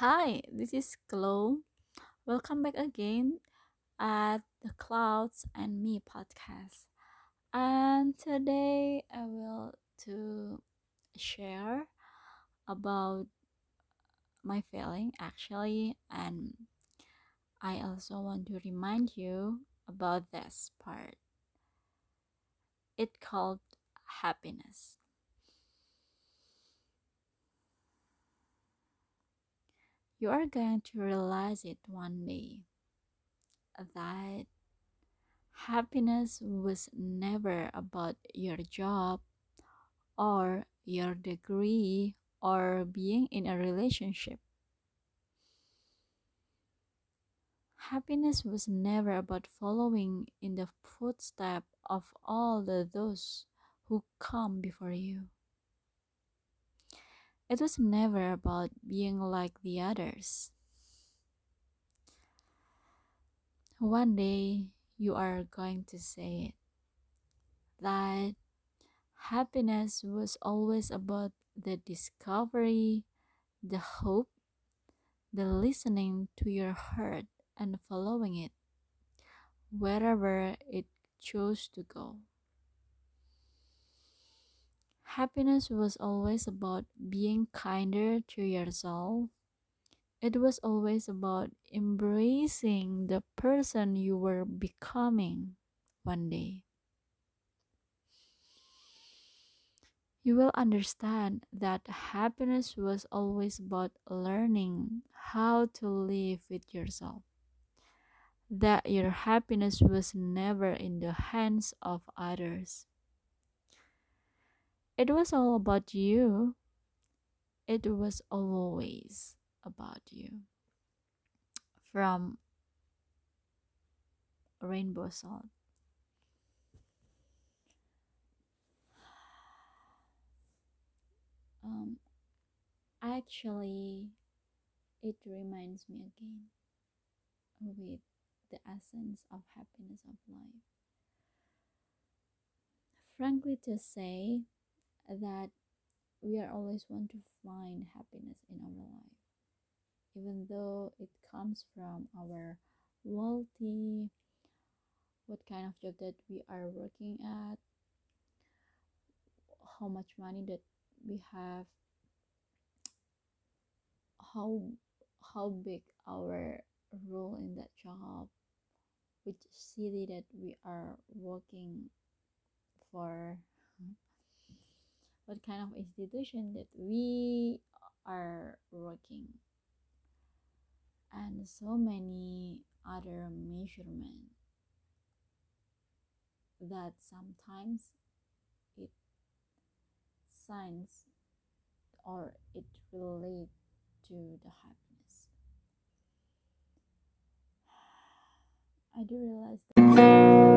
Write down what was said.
Hi, this is Chloe. Welcome back again at the Clouds and Me podcast. And today I will to share about my feeling actually and I also want to remind you about this part. It called happiness. You are going to realize it one day that happiness was never about your job or your degree or being in a relationship. Happiness was never about following in the footsteps of all the those who come before you. It was never about being like the others. One day you are going to say it that happiness was always about the discovery, the hope, the listening to your heart and following it wherever it chose to go. Happiness was always about being kinder to yourself. It was always about embracing the person you were becoming one day. You will understand that happiness was always about learning how to live with yourself. That your happiness was never in the hands of others. It was all about you. It was always about you. From Rainbow Salt. Um, actually, it reminds me again with the essence of happiness of life. Frankly, to say that we are always want to find happiness in our life, even though it comes from our wealthy, what kind of job that we are working at, how much money that we have how how big our role in that job which city that we are working for what kind of institution that we are working and so many other measurement that sometimes it signs or it relate to the happiness. I do realize that